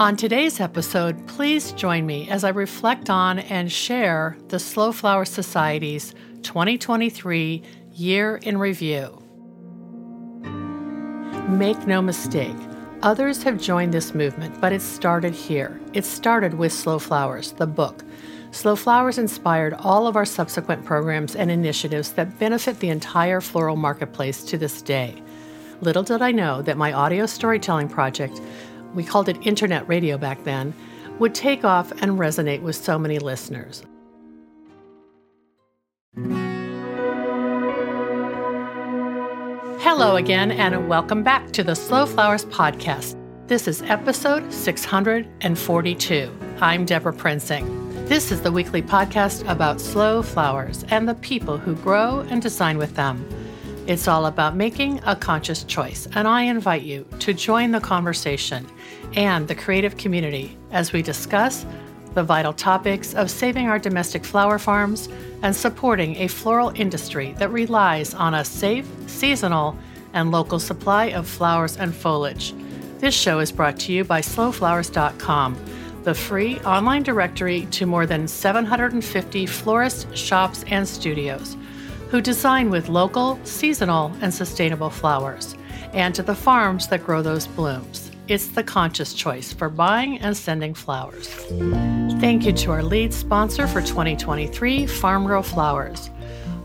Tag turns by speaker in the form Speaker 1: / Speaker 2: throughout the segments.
Speaker 1: On today's episode, please join me as I reflect on and share the Slow Flower Society's 2023 Year in Review. Make no mistake, others have joined this movement, but it started here. It started with Slow Flowers, the book. Slow Flowers inspired all of our subsequent programs and initiatives that benefit the entire floral marketplace to this day. Little did I know that my audio storytelling project, we called it internet radio back then, would take off and resonate with so many listeners. Hello again, and welcome back to the Slow Flowers Podcast. This is episode 642. I'm Debra Prinzing. This is the weekly podcast about slow flowers and the people who grow and design with them. It's all about making a conscious choice, and I invite you to join the conversation and the creative community as we discuss the vital topics of saving our domestic flower farms and supporting a floral industry that relies on a safe, seasonal, and local supply of flowers and foliage. This show is brought to you by slowflowers.com, the free online directory to more than 750 florists, shops, and studios who design with local, seasonal, and sustainable flowers, and to the farms that grow those blooms. It's the conscious choice for buying and sending flowers. Thank you to our lead sponsor for 2023, Farm Girl Flowers.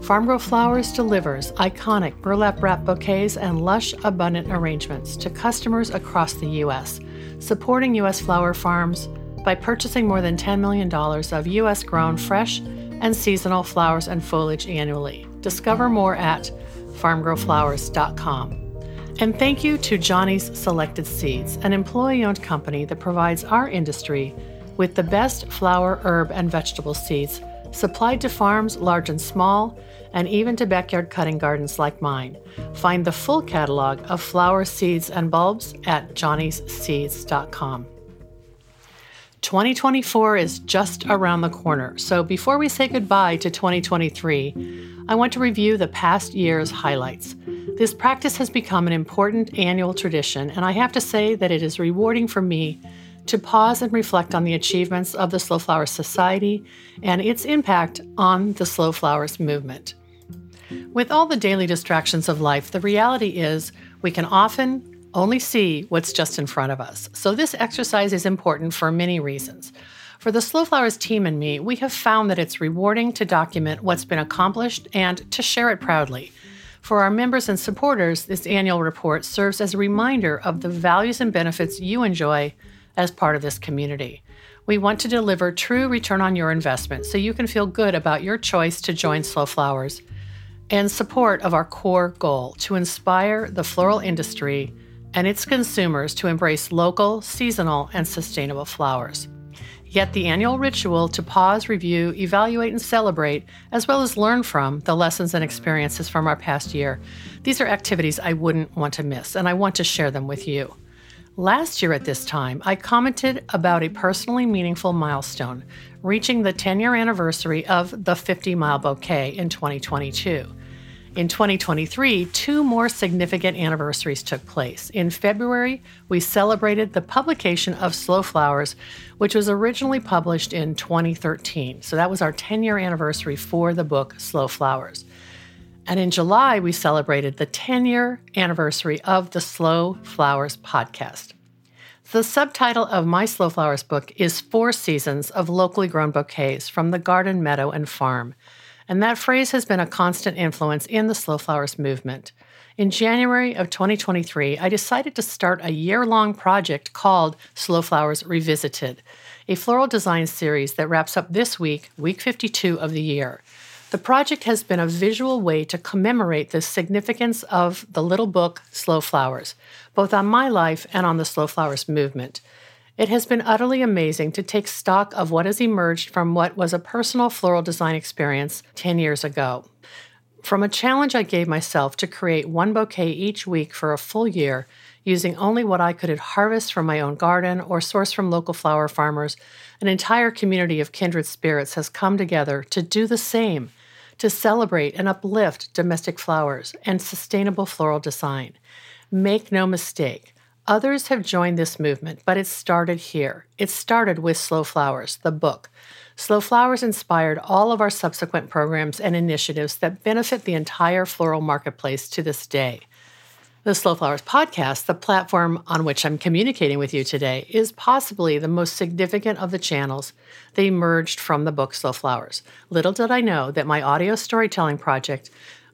Speaker 1: Farm Girl Flowers delivers iconic burlap wrap bouquets and lush, abundant arrangements to customers across the U.S., supporting U.S. flower farms by purchasing more than $10 million of U.S. grown fresh and seasonal flowers and foliage annually. Discover more at farmgirlflowers.com. And thank you to Johnny's Selected Seeds, an employee owned company that provides our industry with the best flower, herb, and vegetable seeds supplied to farms large and small, and even to backyard cutting gardens like mine. Find the full catalog of flower seeds and bulbs at johnnysseeds.com. 2024 is just around the corner, so before we say goodbye to 2023, I want to review the past year's highlights. This practice has become an important annual tradition, and I have to say that it is rewarding for me to pause and reflect on the achievements of the Slow Flowers Society and its impact on the Slow Flowers movement. With all the daily distractions of life, the reality is we can often only see what's just in front of us. So, this exercise is important for many reasons. For the Slow Flowers team and me, we have found that it's rewarding to document what's been accomplished and to share it proudly. For our members and supporters, this annual report serves as a reminder of the values and benefits you enjoy as part of this community. We want to deliver true return on your investment so you can feel good about your choice to join Slow Flowers and support of our core goal to inspire the floral industry and its consumers to embrace local, seasonal, and sustainable flowers. Yet the annual ritual to pause, review, evaluate, and celebrate, as well as learn from the lessons and experiences from our past year, these are activities I wouldn't want to miss, and I want to share them with you. Last year at this time, I commented about a personally meaningful milestone, reaching the 10 year anniversary of the 50 Mile Bouquet in 2022. In 2023, two more significant anniversaries took place. In February, we celebrated the publication of Slow Flowers, which was originally published in 2013. So that was our 10 year anniversary for the book Slow Flowers. And in July, we celebrated the 10 year anniversary of the Slow Flowers podcast. The subtitle of my Slow Flowers book is Four Seasons of Locally Grown Bouquets from the Garden, Meadow, and Farm. And that phrase has been a constant influence in the Slow Flowers movement. In January of 2023, I decided to start a year long project called Slow Flowers Revisited, a floral design series that wraps up this week, week 52 of the year. The project has been a visual way to commemorate the significance of the little book, Slow Flowers, both on my life and on the Slow Flowers movement. It has been utterly amazing to take stock of what has emerged from what was a personal floral design experience 10 years ago. From a challenge I gave myself to create one bouquet each week for a full year, using only what I could harvest from my own garden or source from local flower farmers, an entire community of kindred spirits has come together to do the same, to celebrate and uplift domestic flowers and sustainable floral design. Make no mistake, Others have joined this movement, but it started here. It started with Slow Flowers, the book. Slow Flowers inspired all of our subsequent programs and initiatives that benefit the entire floral marketplace to this day. The Slow Flowers podcast, the platform on which I'm communicating with you today, is possibly the most significant of the channels that emerged from the book Slow Flowers. Little did I know that my audio storytelling project,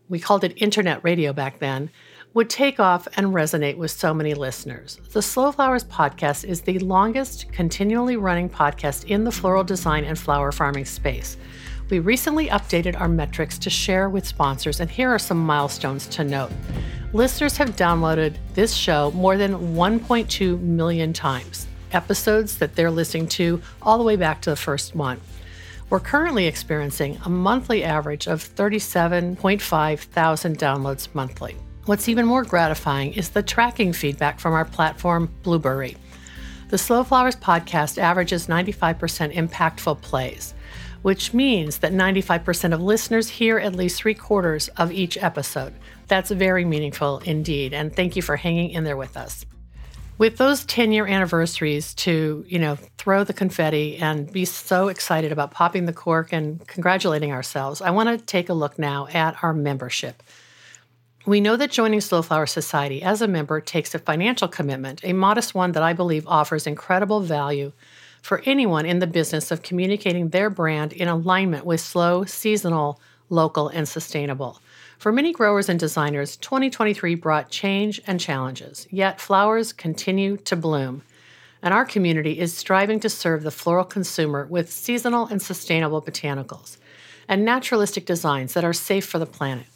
Speaker 1: we called it internet radio back then, would take off and resonate with so many listeners. The Slow Flowers podcast is the longest continually running podcast in the floral design and flower farming space. We recently updated our metrics to share with sponsors, and here are some milestones to note. Listeners have downloaded this show more than 1.2 million times, episodes that they're listening to all the way back to the first one. We're currently experiencing a monthly average of 37.5 thousand downloads monthly. What's even more gratifying is the tracking feedback from our platform, Blubrry. The Slow Flowers podcast averages 95% impactful plays which means that 95% of listeners hear at least three quarters of each episode. That's very meaningful indeed, and thank you for hanging in there with us. With those 10 year anniversaries to, you know, throw the confetti and be so excited about popping the cork and congratulating ourselves, I want to take a look now at our membership. We know that joining Slow Flower Society as a member takes a financial commitment, a modest one that I believe offers incredible value for anyone in the business of communicating their brand in alignment with slow, seasonal, local, and sustainable. For many growers and designers, 2023 brought change and challenges, yet flowers continue to bloom. And our community is striving to serve the floral consumer with seasonal and sustainable botanicals and naturalistic designs that are safe for the planet.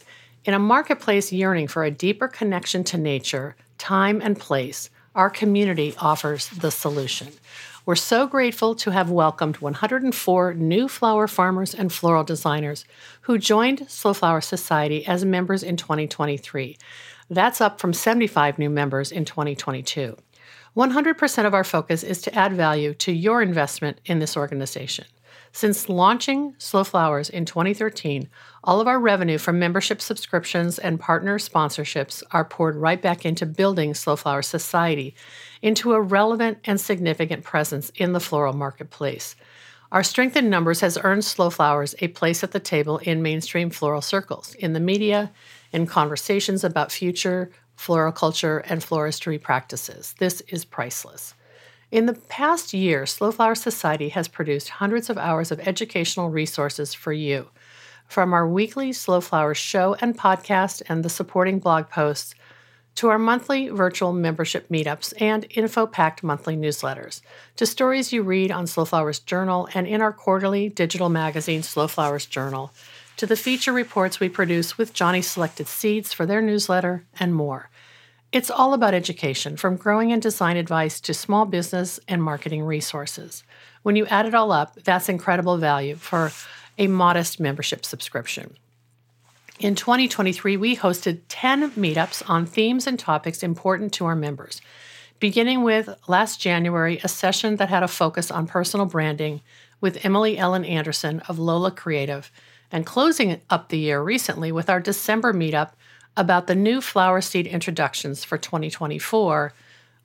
Speaker 1: In a marketplace yearning for a deeper connection to nature, time, and place, our community offers the solution. We're so grateful to have welcomed 104 new flower farmers and floral designers who joined Slow Flower Society as members in 2023. That's up from 75 new members in 2022. 100% of our focus is to add value to your investment in this organization. Since launching Slow Flowers in 2013, all of our revenue from membership subscriptions and partner sponsorships are poured right back into building Slow Flower Society into a relevant and significant presence in the floral marketplace. Our strength in numbers has earned Slow Flowers a place at the table in mainstream floral circles, in the media, in conversations about future floriculture and floristry practices. This is priceless. In the past year, Slow Flower Society has produced hundreds of hours of educational resources for you. From our weekly Slow Flowers show and podcast and the supporting blog posts, to our monthly virtual membership meetups and info packed monthly newsletters, to stories you read on Slow Flowers Journal and in our quarterly digital magazine, Slow Flowers Journal, to the feature reports we produce with Johnny Selected Seeds for their newsletter, and more. It's all about education, from growing and design advice to small business and marketing resources. When you add it all up, that's incredible value for a modest membership subscription. In 2023, we hosted 10 meetups on themes and topics important to our members, beginning with last January, a session that had a focus on personal branding with Emily Ellen Anderson of Lola Creative, and closing up the year recently with our December meetup about the new flower seed introductions for 2024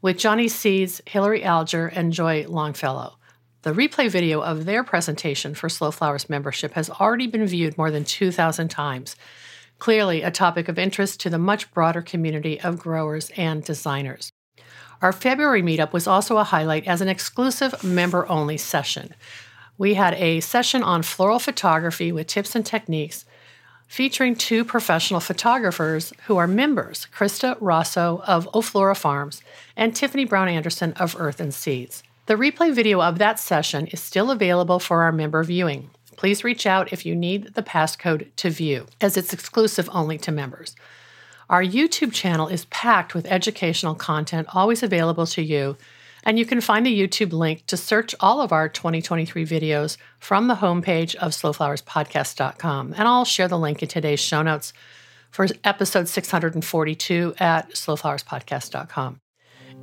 Speaker 1: with Johnny Seeds, Hilary Alger, and Joy Longfellow. The replay video of their presentation for Slow Flowers membership has already been viewed more than 2,000 times. Clearly, a topic of interest to the much broader community of growers and designers. Our February meetup was also a highlight as an exclusive member only session. We had a session on floral photography with tips and techniques featuring two professional photographers who are members Krista Rosso of Oflora Farms and Tiffany Brown Anderson of Earth and Seeds. The replay video of that session is still available for our member viewing. Please reach out if you need the passcode to view, as it's exclusive only to members. Our YouTube channel is packed with educational content, always available to you and you can find the YouTube link to search all of our 2023 videos from the homepage of slowflowerspodcast.com. And I'll share the link in today's show notes for episode 642 at slowflowerspodcast.com.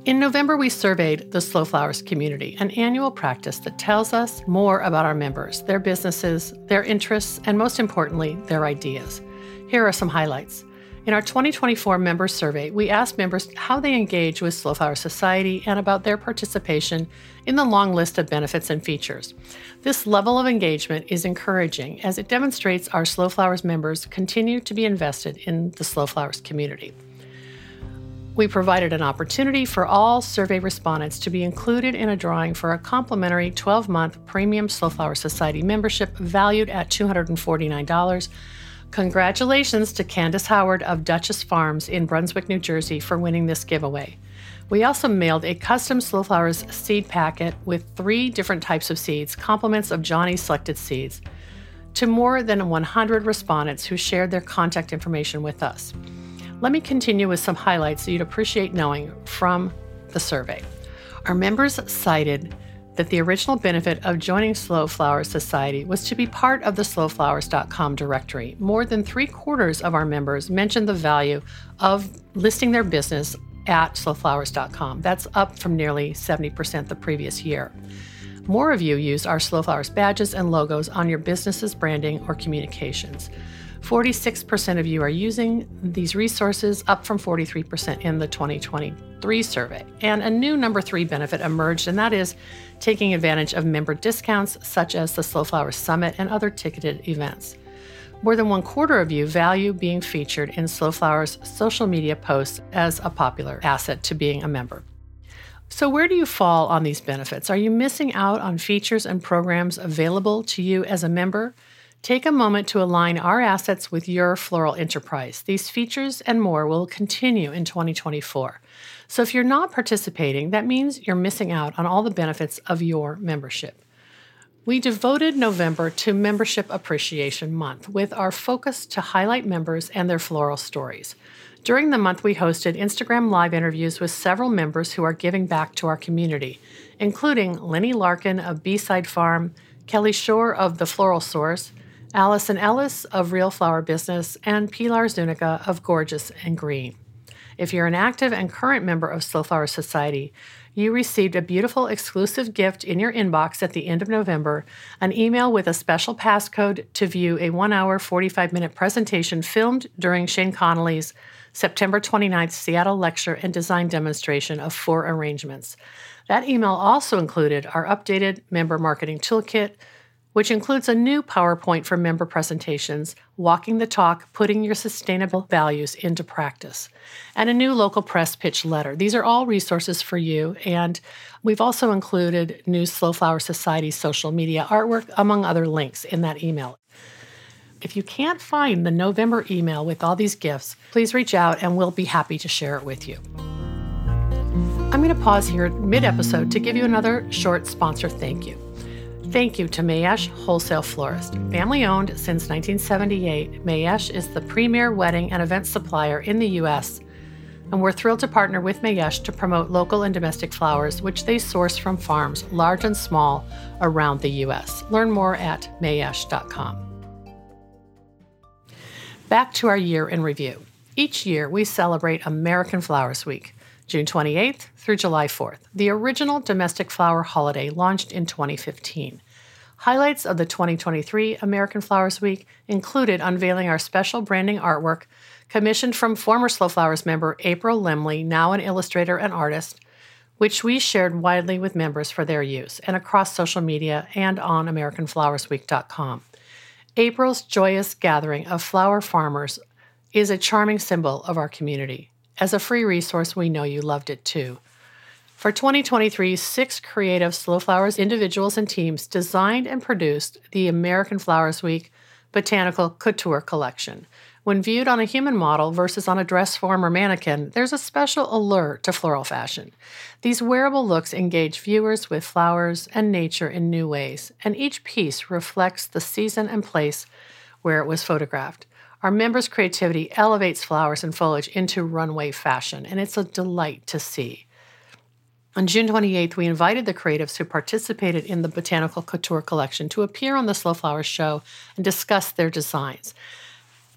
Speaker 1: In November, we surveyed the Slow Flowers community, an annual practice that tells us more about our members, their businesses, their interests, and most importantly, their ideas. Here are some highlights. In our 2024 member survey, we asked members how they engage with Slow Flower Society and about their participation in the long list of benefits and features. This level of engagement is encouraging as it demonstrates our Slow Flowers members continue to be invested in the Slow Flowers community. We provided an opportunity for all survey respondents to be included in a drawing for a complimentary 12 month premium Slow Flower Society membership valued at $249 Congratulations to Candace Howard of Duchess Farms in Brunswick, New Jersey for winning this giveaway. We also mailed a custom Slow Flowers seed packet with three different types of seeds, compliments of Johnny's selected seeds, to more than 100 respondents who shared their contact information with us. Let me continue with some highlights you'd appreciate knowing from the survey. Our members cited that the original benefit of joining Slow Flowers Society was to be part of the slowflowers.com directory. More than three quarters of our members mentioned the value of listing their business at slowflowers.com. That's up from nearly 70% the previous year. More of you use our Slow Flowers badges and logos on your business's branding or communications. 46% of you are using these resources, up from 43% in the 2023 survey. And a new number three benefit emerged, and that is taking advantage of member discounts such as the Slow Flowers Summit and other ticketed events. More than one quarter of you value being featured in Slow Flowers social media posts as a popular asset to being a member. So, where do you fall on these benefits? Are you missing out on features and programs available to you as a member? Take a moment to align our assets with your floral enterprise. These features and more will continue in 2024. So if you're not participating, that means you're missing out on all the benefits of your membership. We devoted November to Membership Appreciation Month with our focus to highlight members and their floral stories. During the month, we hosted Instagram Live interviews with several members who are giving back to our community, including Lenny Larkin of B Side Farm, Kelly Shore of The Floral Source, Allison Ellis of Real Flower Business, and Pilar Zuniga of Gorgeous and Green. If you're an active and current member of Slow Flower Society, you received a beautiful exclusive gift in your inbox at the end of November an email with a special passcode to view a one hour, 45 minute presentation filmed during Shane Connolly's September 29th Seattle lecture and design demonstration of four arrangements. That email also included our updated member marketing toolkit which includes a new PowerPoint for member presentations, walking the talk, putting your sustainable values into practice, and a new local press pitch letter. These are all resources for you, and we've also included new Slow Flower Society social media artwork, among other links, in that email. If you can't find the November email with all these gifts, please reach out and we'll be happy to share it with you. I'm going to pause here mid episode to give you another short sponsor thank you. Thank you to Mayesh Wholesale Florist. Family owned since 1978, Mayesh is the premier wedding and event supplier in the U.S., and we're thrilled to partner with Mayesh to promote local and domestic flowers, which they source from farms, large and small, around the U.S. Learn more at mayesh.com. Back to our year in review. Each year, we celebrate American Flowers Week. June 28th through July 4th. The original domestic flower holiday launched in 2015. Highlights of the 2023 American Flowers Week included unveiling our special branding artwork commissioned from former Slow Flowers member April Lemley, now an illustrator and artist, which we shared widely with members for their use and across social media and on AmericanFlowersWeek.com. April's joyous gathering of flower farmers is a charming symbol of our community. As a free resource, we know you loved it too. For 2023, six creative Slow Flowers individuals and teams designed and produced the American Flowers Week Botanical Couture Collection. When viewed on a human model versus on a dress form or mannequin, there's a special allure to floral fashion. These wearable looks engage viewers with flowers and nature in new ways, and each piece reflects the season and place where it was photographed. Our members' creativity elevates flowers and foliage into runway fashion, and it's a delight to see. On June 28th, we invited the creatives who participated in the Botanical Couture collection to appear on the Slow Flowers show and discuss their designs.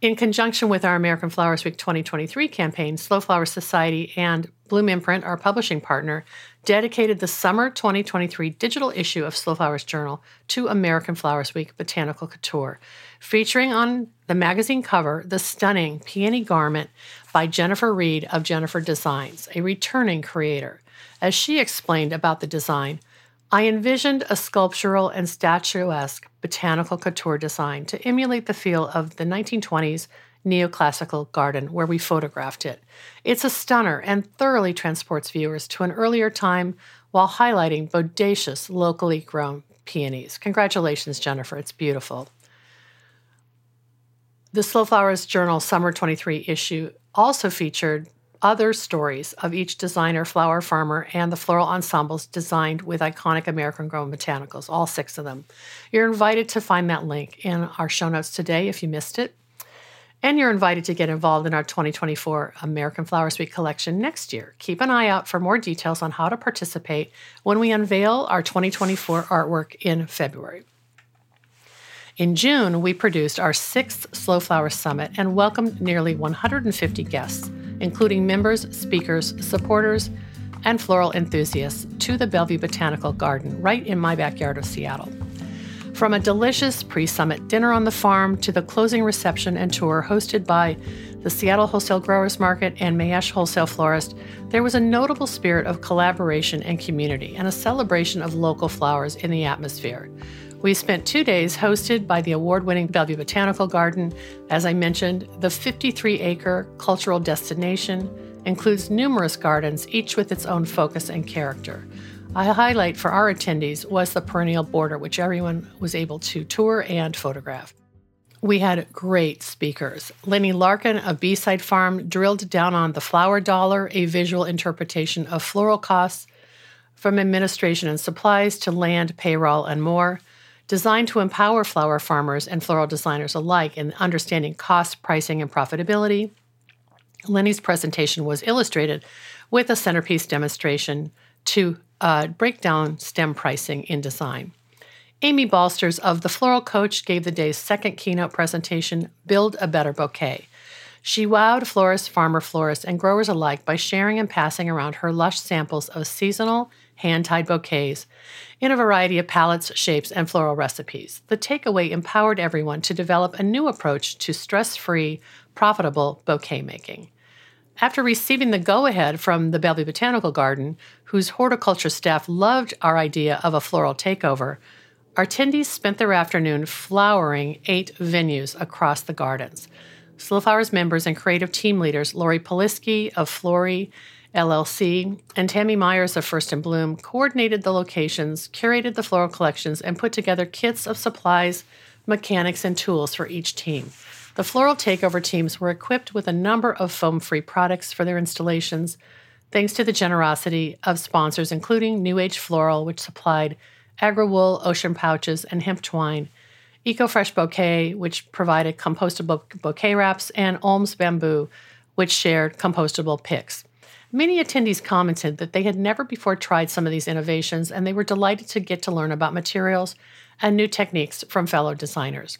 Speaker 1: In conjunction with our American Flowers Week 2023 campaign, Slow Flower Society and Bloom Imprint, our publishing partner, dedicated the summer 2023 digital issue of Slow Flowers Journal to American Flowers Week Botanical Couture, featuring on the magazine cover the stunning peony garment by Jennifer Reed of Jennifer Designs, a returning creator. As she explained about the design, I envisioned a sculptural and statuesque botanical couture design to emulate the feel of the 1920s neoclassical garden where we photographed it. It's a stunner and thoroughly transports viewers to an earlier time while highlighting bodacious, locally grown peonies. Congratulations, Jennifer. It's beautiful. The Slow Flowers Journal Summer 23 issue also featured other stories of each designer, flower farmer, and the floral ensembles designed with iconic American grown botanicals, all six of them. You're invited to find that link in our show notes today if you missed it. And you're invited to get involved in our 2024 American Flowers Week collection next year. Keep an eye out for more details on how to participate when we unveil our 2024 artwork in February. In June, we produced our sixth Slow Flower Summit and welcomed nearly 150 guests including members, speakers, supporters, and floral enthusiasts, to the Bellevue Botanical Garden right in my backyard of Seattle. From a delicious pre summit dinner on the farm to the closing reception and tour hosted by the Seattle Wholesale Growers Market and Mayesh Wholesale Florist, there was a notable spirit of collaboration and community and a celebration of local flowers in the atmosphere. We spent two days hosted by the award winning Bellevue Botanical Garden. As I mentioned, the 53 acre cultural destination includes numerous gardens, each with its own focus and character. A highlight for our attendees was the perennial border, which everyone was able to tour and photograph. We had great speakers. Lenny Larkin of B-Side Farm drilled down on the flower dollar, a visual interpretation of floral costs, from administration and supplies to land, payroll, and more designed to empower flower farmers and floral designers alike in understanding cost, pricing, and profitability. Lenny's presentation was illustrated with a centerpiece demonstration to uh, break down stem pricing in design. Amy Balsters of The Floral Coach gave the day's second keynote presentation, Build a Better Bouquet. She wowed florists, farmer florists, and growers alike by sharing and passing around her lush samples of seasonal hand tied bouquets in a variety of palettes, shapes, and floral recipes. The takeaway empowered everyone to develop a new approach to stress free, profitable bouquet making. After receiving the go ahead from the Bellevue Botanical Garden, whose horticulture staff loved our idea of a floral takeover, our attendees spent their afternoon flowering eight venues across the gardens. Slow Flowers members and creative team leaders Lori Poliski of Flory LLC, and Tammy Myers of First and Bloom coordinated the locations, curated the floral collections, and put together kits of supplies, mechanics, and tools for each team. The floral takeover teams were equipped with a number of foam free products for their installations, thanks to the generosity of sponsors, including New Age Floral, which supplied AgriWool, Ocean Pouches, and Hemp Twine, EcoFresh Bouquet, which provided compostable bouquet wraps, and Olms Bamboo, which shared compostable picks. Many attendees commented that they had never before tried some of these innovations and they were delighted to get to learn about materials and new techniques from fellow designers.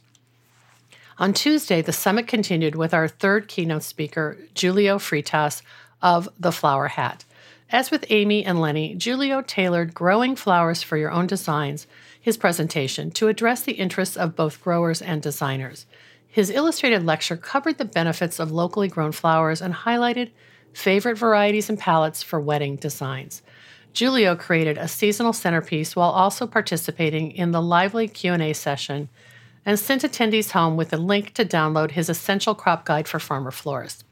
Speaker 1: On Tuesday, the summit continued with our third keynote speaker, Julio Freitas of The Flower Hat. As with Amy and Lenny, Julio tailored Growing Flowers for Your Own Designs, his presentation, to address the interests of both growers and designers. His illustrated lecture covered the benefits of locally grown flowers and highlighted favorite varieties and palettes for wedding designs. Julio created a seasonal centerpiece while also participating in the lively Q&A session and sent attendees home with a link to download his essential crop guide for farmer florists.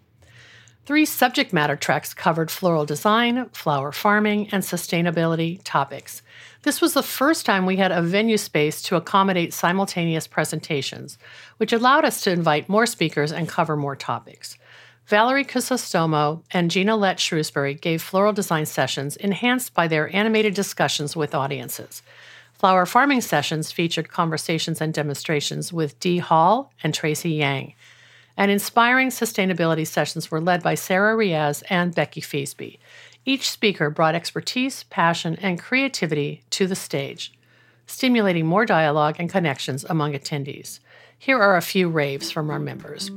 Speaker 1: Three subject matter tracks covered floral design, flower farming, and sustainability topics. This was the first time we had a venue space to accommodate simultaneous presentations, which allowed us to invite more speakers and cover more topics. Valerie Crisostomo and Gina Lett Shrewsbury gave floral design sessions enhanced by their animated discussions with audiences. Flower farming sessions featured conversations and demonstrations with Dee Hall and Tracy Yang. And inspiring sustainability sessions were led by Sarah Riaz and Becky Feasby. Each speaker brought expertise, passion, and creativity to the stage, stimulating more dialogue and connections among attendees. Here are a few raves from our members.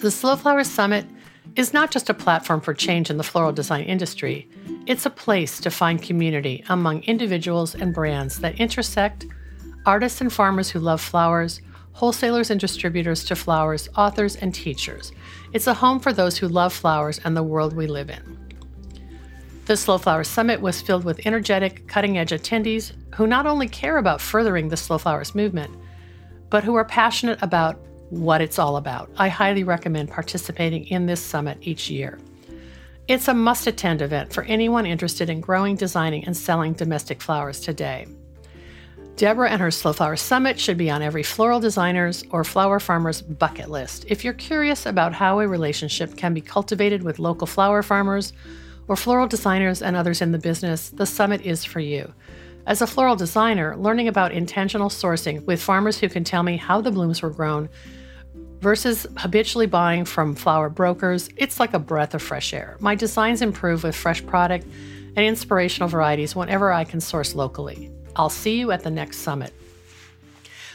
Speaker 1: The Slow Flowers Summit is not just a platform for change in the floral design industry, it's a place to find community among individuals and brands that intersect artists and farmers who love flowers, wholesalers and distributors to flowers, authors and teachers. It's a home for those who love flowers and the world we live in. The Slow Flowers Summit was filled with energetic, cutting edge attendees who not only care about furthering the Slow Flowers movement, but who are passionate about what it's all about. I highly recommend participating in this summit each year. It's a must attend event for anyone interested in growing, designing, and selling domestic flowers today. Debra and her Slow Flower Summit should be on every floral designer's or flower farmer's bucket list. If you're curious about how a relationship can be cultivated with local flower farmers or floral designers and others in the business, the summit is for you. As a floral designer, learning about intentional sourcing with farmers who can tell me how the blooms were grown versus habitually buying from flower brokers, it's like a breath of fresh air. My designs improve with fresh product and inspirational varieties whenever I can source locally. I'll see you at the next summit.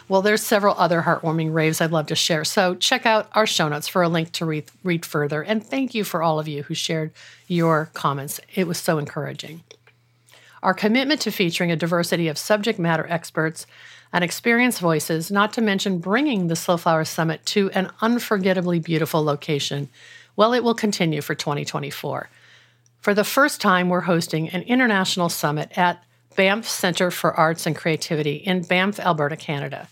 Speaker 1: Well, there's several other heartwarming raves I'd love to share, so check out our show notes for a link to read, read further. And thank you for all of you who shared your comments. It was so encouraging. Our commitment to featuring a diversity of subject matter experts and experienced voices, not to mention bringing the Slow Flower Summit to an unforgettably beautiful location, well, it will continue for 2024. For the first time, we're hosting an international summit at Banff Center for Arts and Creativity in Banff, Alberta, Canada.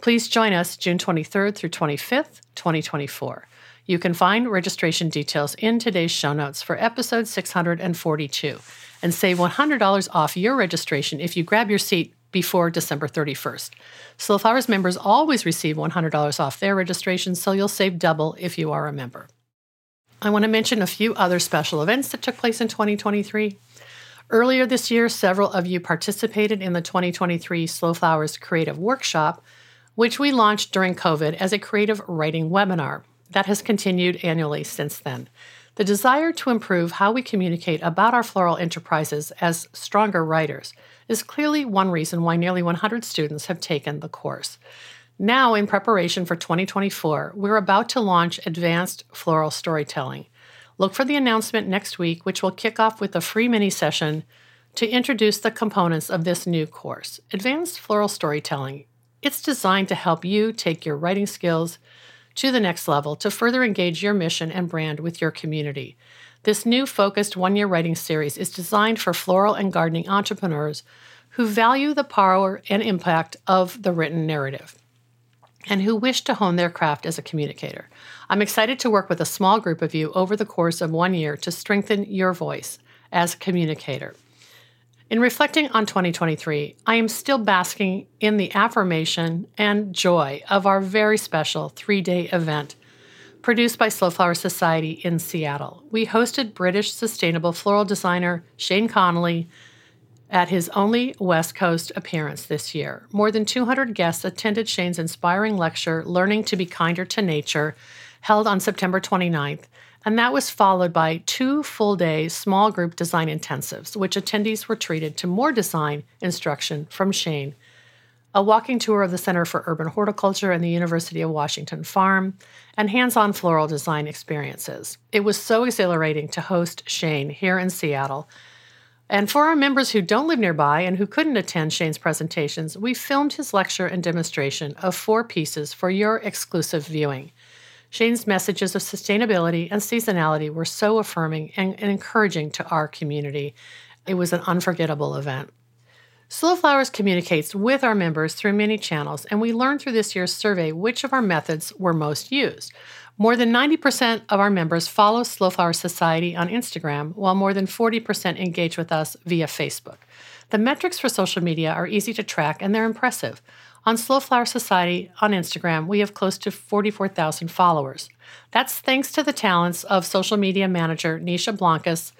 Speaker 1: Please join us June 23rd through 25th, 2024. You can find registration details in today's show notes for episode 642 and save $100 off your registration if you grab your seat before December 31st. Slow Flowers members always receive $100 off their registration, so you'll save double if you are a member. I want to mention a few other special events that took place in 2023. Earlier this year, several of you participated in the 2023 Slow Flowers Creative Workshop, which we launched during COVID as a creative writing webinar that has continued annually since then. The desire to improve how we communicate about our floral enterprises as stronger writers is clearly one reason why nearly 100 students have taken the course. Now, in preparation for 2024, we're about to launch Advanced Floral Storytelling, Look for the announcement next week, which will kick off with a free mini session to introduce the components of this new course Advanced Floral Storytelling. It's designed to help you take your writing skills to the next level to further engage your mission and brand with your community. This new focused one year writing series is designed for floral and gardening entrepreneurs who value the power and impact of the written narrative and who wish to hone their craft as a communicator. I'm excited to work with a small group of you over the course of one year to strengthen your voice as a communicator. In reflecting on 2023, I am still basking in the affirmation and joy of our very special three day event produced by Slow Flower Society in Seattle. We hosted British sustainable floral designer Shane Connolly at his only West Coast appearance this year. More than 200 guests attended Shane's inspiring lecture, Learning to Be Kinder to Nature, held on September 29th, and that was followed by two full day small group design intensives, which attendees were treated to more design instruction from Shane, a walking tour of the Center for Urban Horticulture and the University of Washington Farm, and hands on floral design experiences. It was so exhilarating to host Shane here in Seattle and for our members who don't live nearby and who couldn't attend Shane's presentations, we filmed his lecture and demonstration of four pieces for your exclusive viewing. Shane's messages of sustainability and seasonality were so affirming and, and encouraging to our community. It was an unforgettable event. Slow Flowers communicates with our members through many channels, and we learned through this year's survey which of our methods were most used. More than 90% of our members follow Slow Flower Society on Instagram, while more than 40% engage with us via Facebook. The metrics for social media are easy to track and they're impressive. On Slow Flower Society on Instagram, we have close to 44,000 followers. That's thanks to the talents of social media manager Nisha Blancas,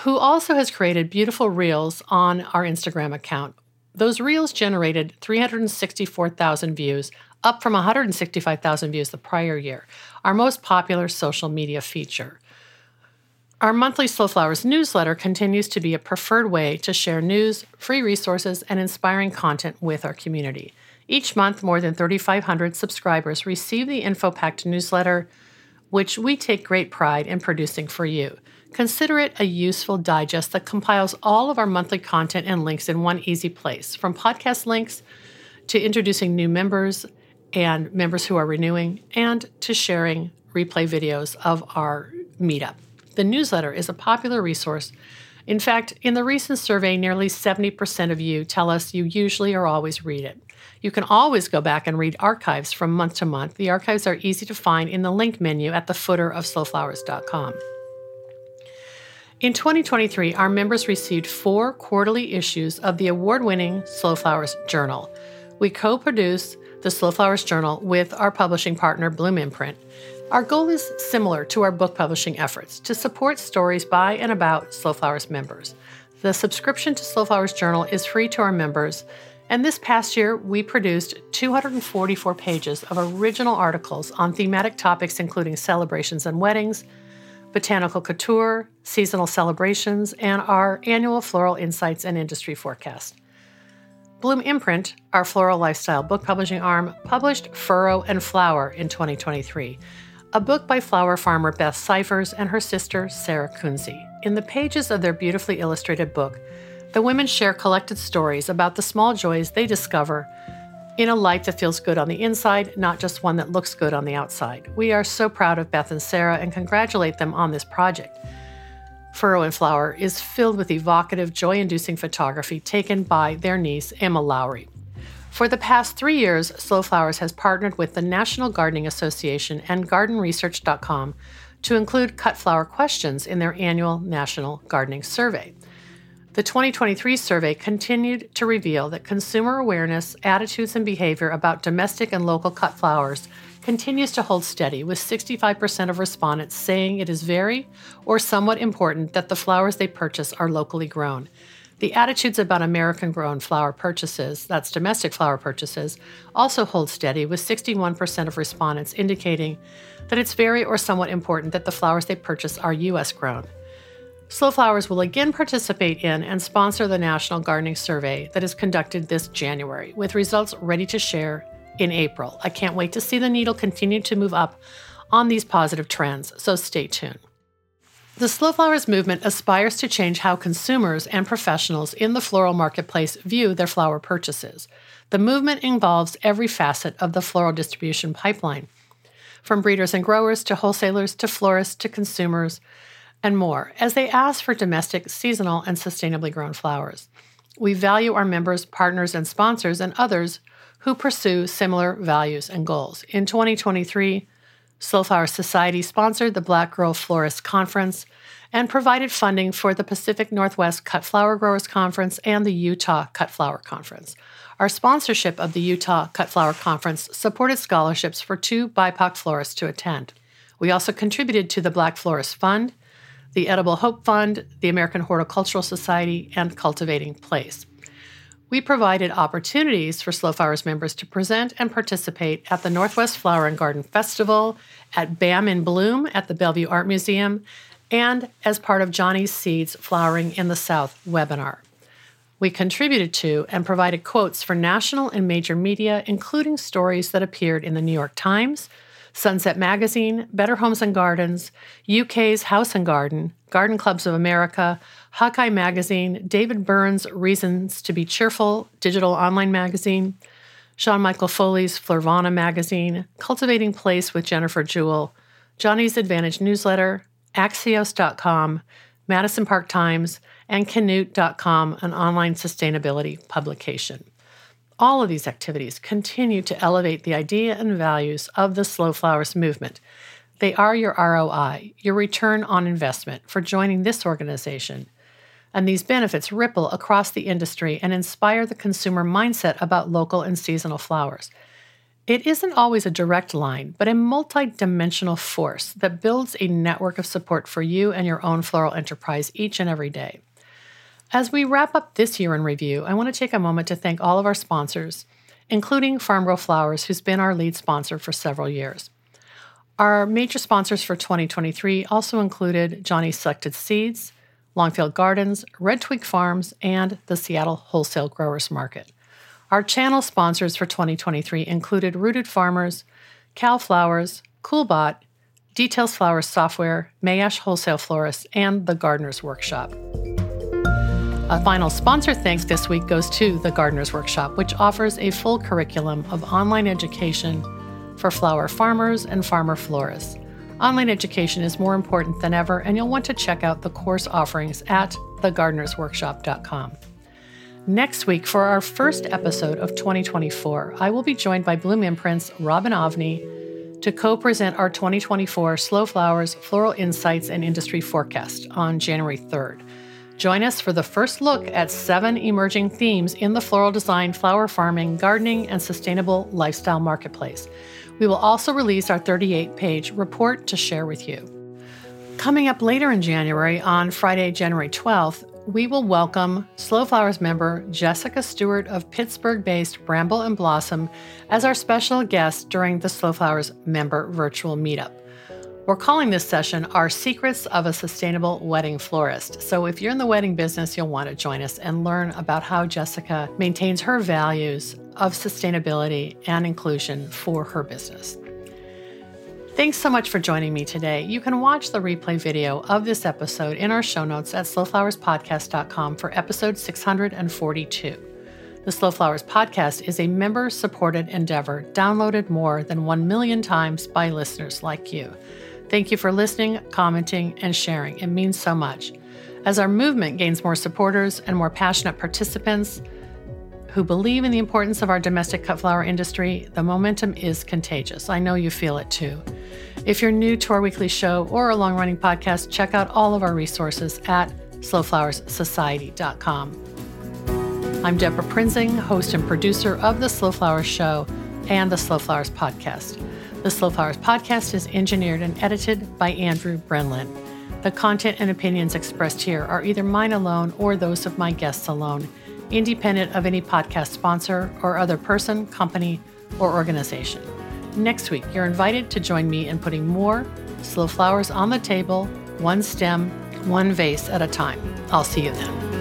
Speaker 1: who also has created beautiful reels on our Instagram account. Those reels generated 364,000 views, up from 165,000 views the prior year, our most popular social media feature. Our monthly Slow Flowers newsletter continues to be a preferred way to share news, free resources, and inspiring content with our community. Each month, more than 3,500 subscribers receive the InfoPacked newsletter, which we take great pride in producing for you. Consider it a useful digest that compiles all of our monthly content and links in one easy place, from podcast links to introducing new members and members who are renewing, and to sharing replay videos of our meetup. The newsletter is a popular resource. In fact, in the recent survey, nearly 70% of you tell us you usually or always read it. You can always go back and read archives from month to month. The archives are easy to find in the link menu at the footer of slowflowers.com. In 2023, our members received four quarterly issues of the award winning Slow Flowers Journal. We co produce the Slow Flowers Journal with our publishing partner, Bloom Imprint. Our goal is similar to our book publishing efforts to support stories by and about Slow Flowers members. The subscription to Slow Flowers Journal is free to our members and this past year, we produced 244 pages of original articles on thematic topics including celebrations and weddings, botanical couture, seasonal celebrations, and our annual floral insights and industry forecast. Bloom Imprint, our floral lifestyle book publishing arm, published Furrow and Flower in 2023, a book by flower farmer Beth Syphers and her sister Sarah Kunze. In the pages of their beautifully illustrated book, the women share collected stories about the small joys they discover in a life that feels good on the inside, not just one that looks good on the outside. We are so proud of Beth and Sarah and congratulate them on this project. Furrow and Flower is filled with evocative, joy inducing photography taken by their niece, Emma Lowry. For the past three years, Slow Flowers has partnered with the National Gardening Association and GardenResearch.com to include cut flower questions in their annual National Gardening Survey. The 2023 survey continued to reveal that consumer awareness, attitudes, and behavior about domestic and local cut flowers continues to hold steady, with 65% of respondents saying it is very or somewhat important that the flowers they purchase are locally grown. The attitudes about American grown flower purchases, that's domestic flower purchases, also hold steady, with 61% of respondents indicating that it's very or somewhat important that the flowers they purchase are U.S. grown. Slow Flowers will again participate in and sponsor the National Gardening Survey that is conducted this January, with results ready to share in April. I can't wait to see the needle continue to move up on these positive trends, so stay tuned. The Slow Flowers movement aspires to change how consumers and professionals in the floral marketplace view their flower purchases. The movement involves every facet of the floral distribution pipeline, from breeders and growers to wholesalers to florists to consumers and more as they ask for domestic, seasonal, and sustainably grown flowers. We value our members, partners, and sponsors and others who pursue similar values and goals. In 2023, Slow Flower Society sponsored the Black Girl Florist Conference and provided funding for the Pacific Northwest Cut Flower Growers Conference and the Utah Cut Flower Conference. Our sponsorship of the Utah Cut Flower Conference supported scholarships for two BIPOC florists to attend. We also contributed to the Black Florist Fund the Edible Hope Fund, the American Horticultural Society, and Cultivating Place. We provided opportunities for Slow Flowers members to present and participate at the Northwest Flower and Garden Festival, at BAM in Bloom at the Bellevue Art Museum, and as part of Johnny's Seeds Flowering in the South webinar. We contributed to and provided quotes for national and major media, including stories that appeared in the New York Times, Sunset Magazine, Better Homes and Gardens, UK's House and Garden, Garden Clubs of America, Hawkeye Magazine, David Byrne's Reasons to Be Cheerful, digital online magazine, Sean Michael Foley's Florvana magazine, Cultivating Place with Jennifer Jewell, Johnny's Advantage newsletter, Axios.com, Madison Park Times, and Canute.com, an online sustainability publication. All of these activities continue to elevate the idea and values of the Slow Flowers movement. They are your ROI, your return on investment for joining this organization. And these benefits ripple across the industry and inspire the consumer mindset about local and seasonal flowers. It isn't always a direct line, but a multi-dimensional force that builds a network of support for you and your own floral enterprise each and every day. As we wrap up this year in review, I want to take a moment to thank all of our sponsors, including Farm Girl Flowers, who's been our lead sponsor for several years. Our major sponsors for 2023 also included Johnny Selected Seeds, Longfield Gardens, Red Twig Farms, and the Seattle Wholesale Growers Market. Our channel sponsors for 2023 included Rooted Farmers, Cal Flowers, Coolbot, Details Flowers Software, Mayesh Wholesale Florist, and The Gardener's Workshop. A final sponsor thanks this week goes to The Gardener's Workshop, which offers a full curriculum of online education for flower farmers and farmer florists. Online education is more important than ever, and you'll want to check out the course offerings at thegardenersworkshop.com. Next week, for our first episode of 2024, I will be joined by Bloom Imprints Robin Ovney to co present our 2024 Slow Flowers Floral Insights and Industry Forecast on January 3rd. Join us for the first look at seven emerging themes in the floral design, flower farming, gardening, and sustainable lifestyle marketplace. We will also release our 38 page report to share with you. Coming up later in January, on Friday, January 12th, we will welcome Slow Flowers member Jessica Stewart of Pittsburgh based Bramble and Blossom as our special guest during the Slow Flowers member virtual meetup. We're calling this session Our Secrets of a Sustainable Wedding Florist. So, if you're in the wedding business, you'll want to join us and learn about how Jessica maintains her values of sustainability and inclusion for her business. Thanks so much for joining me today. You can watch the replay video of this episode in our show notes at slowflowerspodcast.com for episode 642. The Slow Flowers podcast is a member supported endeavor downloaded more than 1 million times by listeners like you. Thank you for listening, commenting, and sharing. It means so much. As our movement gains more supporters and more passionate participants who believe in the importance of our domestic cut flower industry, the momentum is contagious. I know you feel it too. If you're new to our weekly show or a long running podcast, check out all of our resources at slowflowerssociety.com. I'm Debra Prinzing, host and producer of The Slow Flowers Show and the Slow Flowers Podcast. The Slow Flowers podcast is engineered and edited by Andrew Brenlin. The content and opinions expressed here are either mine alone or those of my guests alone, independent of any podcast sponsor or other person, company, or organization. Next week, you're invited to join me in putting more slow flowers on the table, one stem, one vase at a time. I'll see you then.